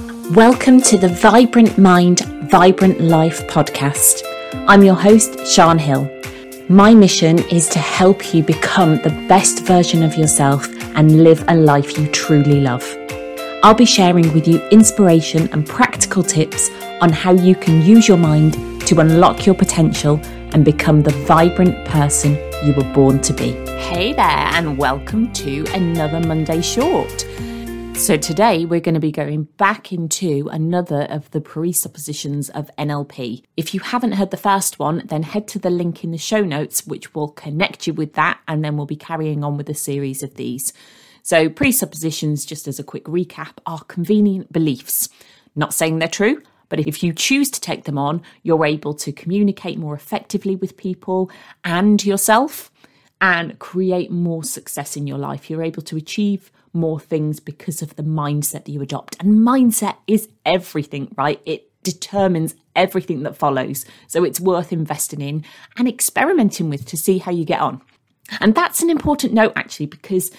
Welcome to the Vibrant Mind, Vibrant Life podcast. I'm your host, Sean Hill. My mission is to help you become the best version of yourself and live a life you truly love. I'll be sharing with you inspiration and practical tips on how you can use your mind to unlock your potential and become the vibrant person you were born to be. Hey there, and welcome to another Monday Short. So, today we're going to be going back into another of the presuppositions of NLP. If you haven't heard the first one, then head to the link in the show notes, which will connect you with that, and then we'll be carrying on with a series of these. So, presuppositions, just as a quick recap, are convenient beliefs. Not saying they're true, but if you choose to take them on, you're able to communicate more effectively with people and yourself and create more success in your life. You're able to achieve more things because of the mindset that you adopt. And mindset is everything, right? It determines everything that follows. So it's worth investing in and experimenting with to see how you get on. And that's an important note, actually, because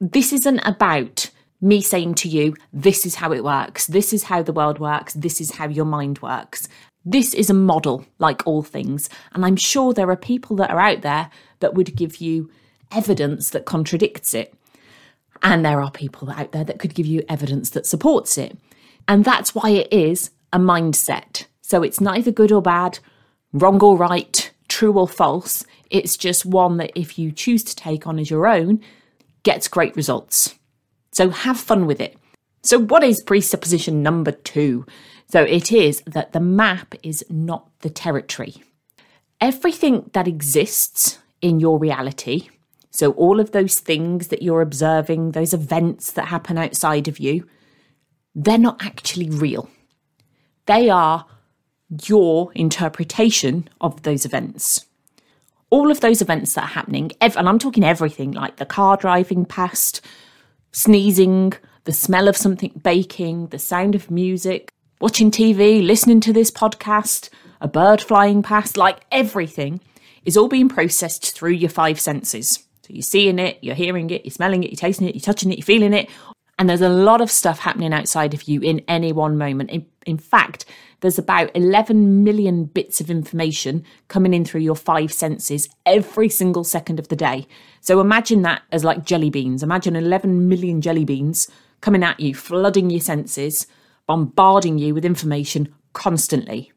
this isn't about me saying to you, this is how it works, this is how the world works, this is how your mind works. This is a model, like all things. And I'm sure there are people that are out there that would give you evidence that contradicts it. And there are people out there that could give you evidence that supports it. And that's why it is a mindset. So it's neither good or bad, wrong or right, true or false. It's just one that if you choose to take on as your own, gets great results. So have fun with it. So, what is presupposition number two? So, it is that the map is not the territory. Everything that exists in your reality so, all of those things that you're observing, those events that happen outside of you, they're not actually real. They are your interpretation of those events. All of those events that are happening, and I'm talking everything like the car driving past, sneezing, the smell of something baking, the sound of music, watching TV, listening to this podcast, a bird flying past, like everything is all being processed through your five senses. You're seeing it, you're hearing it, you're smelling it, you're tasting it, you're touching it, you're feeling it. And there's a lot of stuff happening outside of you in any one moment. In, in fact, there's about 11 million bits of information coming in through your five senses every single second of the day. So imagine that as like jelly beans. Imagine 11 million jelly beans coming at you, flooding your senses, bombarding you with information constantly.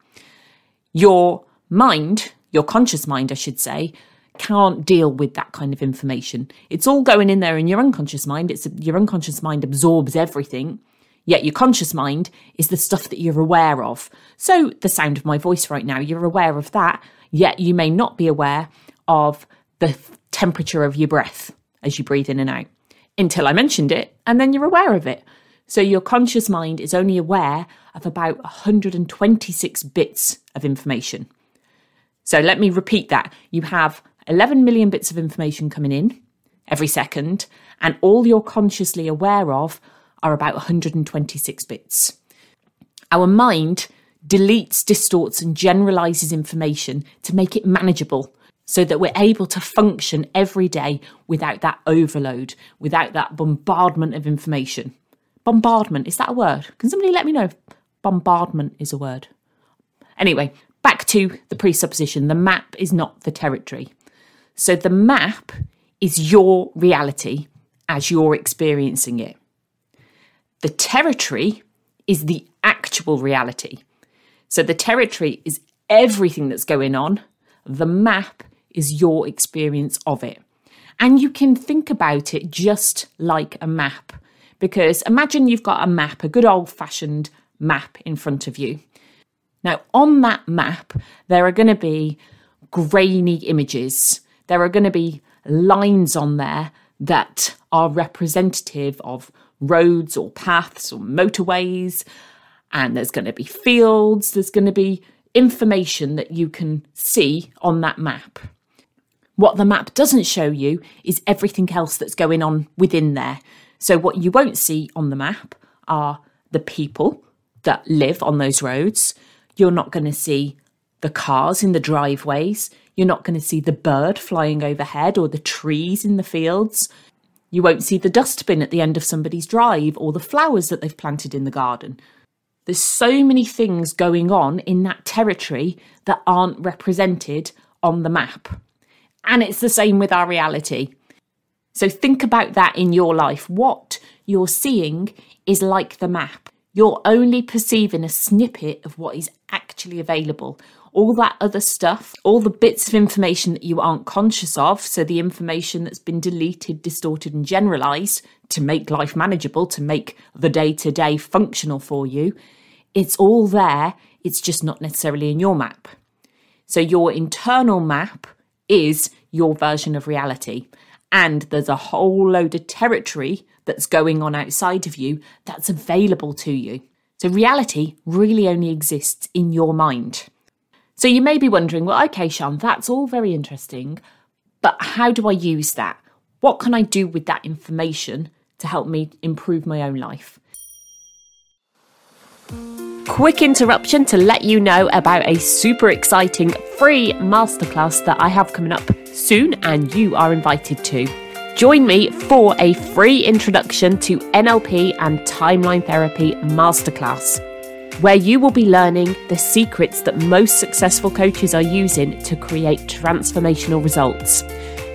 Your mind, your conscious mind, I should say, can't deal with that kind of information. It's all going in there in your unconscious mind. It's your unconscious mind absorbs everything. Yet your conscious mind is the stuff that you're aware of. So the sound of my voice right now, you're aware of that. Yet you may not be aware of the temperature of your breath as you breathe in and out until I mentioned it, and then you're aware of it. So your conscious mind is only aware of about 126 bits of information. So let me repeat that. You have 11 million bits of information coming in every second, and all you're consciously aware of are about 126 bits. Our mind deletes, distorts, and generalizes information to make it manageable so that we're able to function every day without that overload, without that bombardment of information. Bombardment, is that a word? Can somebody let me know if bombardment is a word? Anyway, back to the presupposition the map is not the territory. So the map is your reality as you're experiencing it. The territory is the actual reality. So the territory is everything that's going on. The map is your experience of it. And you can think about it just like a map. Because imagine you've got a map, a good old fashioned map in front of you. Now, on that map, there are going to be grainy images there are going to be lines on there that are representative of roads or paths or motorways. And there's going to be fields, there's going to be information that you can see on that map. What the map doesn't show you is everything else that's going on within there. So, what you won't see on the map are the people that live on those roads. You're not going to see the cars in the driveways. You're not going to see the bird flying overhead or the trees in the fields. You won't see the dustbin at the end of somebody's drive or the flowers that they've planted in the garden. There's so many things going on in that territory that aren't represented on the map. And it's the same with our reality. So think about that in your life. What you're seeing is like the map. You're only perceiving a snippet of what is actually available. All that other stuff, all the bits of information that you aren't conscious of, so the information that's been deleted, distorted, and generalized to make life manageable, to make the day to day functional for you, it's all there. It's just not necessarily in your map. So your internal map is your version of reality. And there's a whole load of territory that's going on outside of you that's available to you. So reality really only exists in your mind. So you may be wondering, well, okay, Sean, that's all very interesting, but how do I use that? What can I do with that information to help me improve my own life? Quick interruption to let you know about a super exciting free masterclass that I have coming up soon and you are invited to. Join me for a free introduction to NLP and timeline therapy masterclass, where you will be learning the secrets that most successful coaches are using to create transformational results.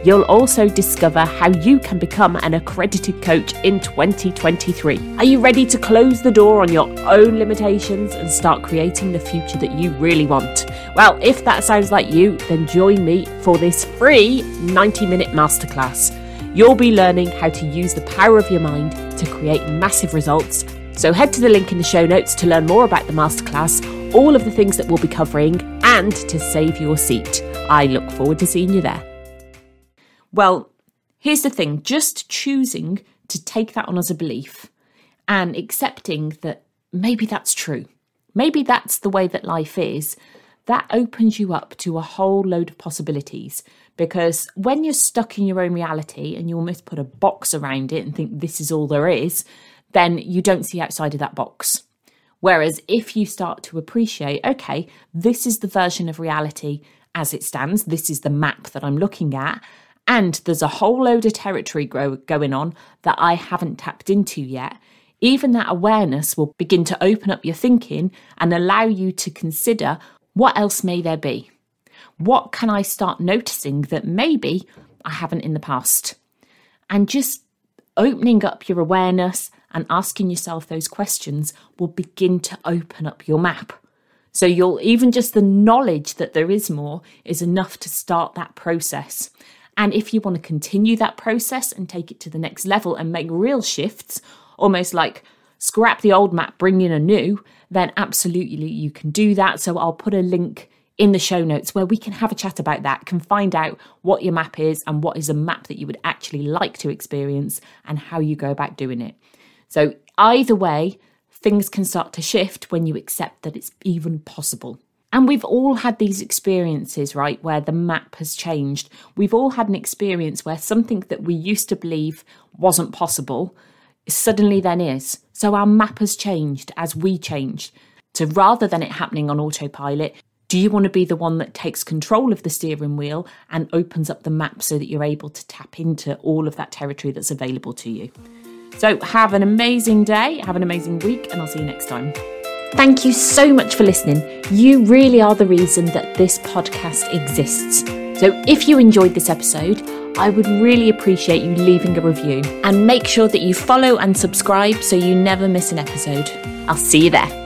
You'll also discover how you can become an accredited coach in 2023. Are you ready to close the door on your own limitations and start creating the future that you really want? Well, if that sounds like you, then join me for this free 90 minute masterclass. You'll be learning how to use the power of your mind to create massive results. So head to the link in the show notes to learn more about the masterclass, all of the things that we'll be covering, and to save your seat. I look forward to seeing you there. Well, here's the thing just choosing to take that on as a belief and accepting that maybe that's true, maybe that's the way that life is, that opens you up to a whole load of possibilities. Because when you're stuck in your own reality and you almost put a box around it and think this is all there is, then you don't see outside of that box. Whereas if you start to appreciate, okay, this is the version of reality as it stands, this is the map that I'm looking at, and there's a whole load of territory grow, going on that I haven't tapped into yet. Even that awareness will begin to open up your thinking and allow you to consider what else may there be? What can I start noticing that maybe I haven't in the past? And just opening up your awareness and asking yourself those questions will begin to open up your map. So you'll even just the knowledge that there is more is enough to start that process. And if you want to continue that process and take it to the next level and make real shifts, almost like scrap the old map, bring in a new, then absolutely you can do that. So I'll put a link in the show notes where we can have a chat about that, can find out what your map is and what is a map that you would actually like to experience and how you go about doing it. So either way, things can start to shift when you accept that it's even possible. And we've all had these experiences, right, where the map has changed. We've all had an experience where something that we used to believe wasn't possible suddenly then is. So our map has changed as we changed. So rather than it happening on autopilot, do you want to be the one that takes control of the steering wheel and opens up the map so that you're able to tap into all of that territory that's available to you? So, have an amazing day, have an amazing week, and I'll see you next time. Thank you so much for listening. You really are the reason that this podcast exists. So, if you enjoyed this episode, I would really appreciate you leaving a review and make sure that you follow and subscribe so you never miss an episode. I'll see you there.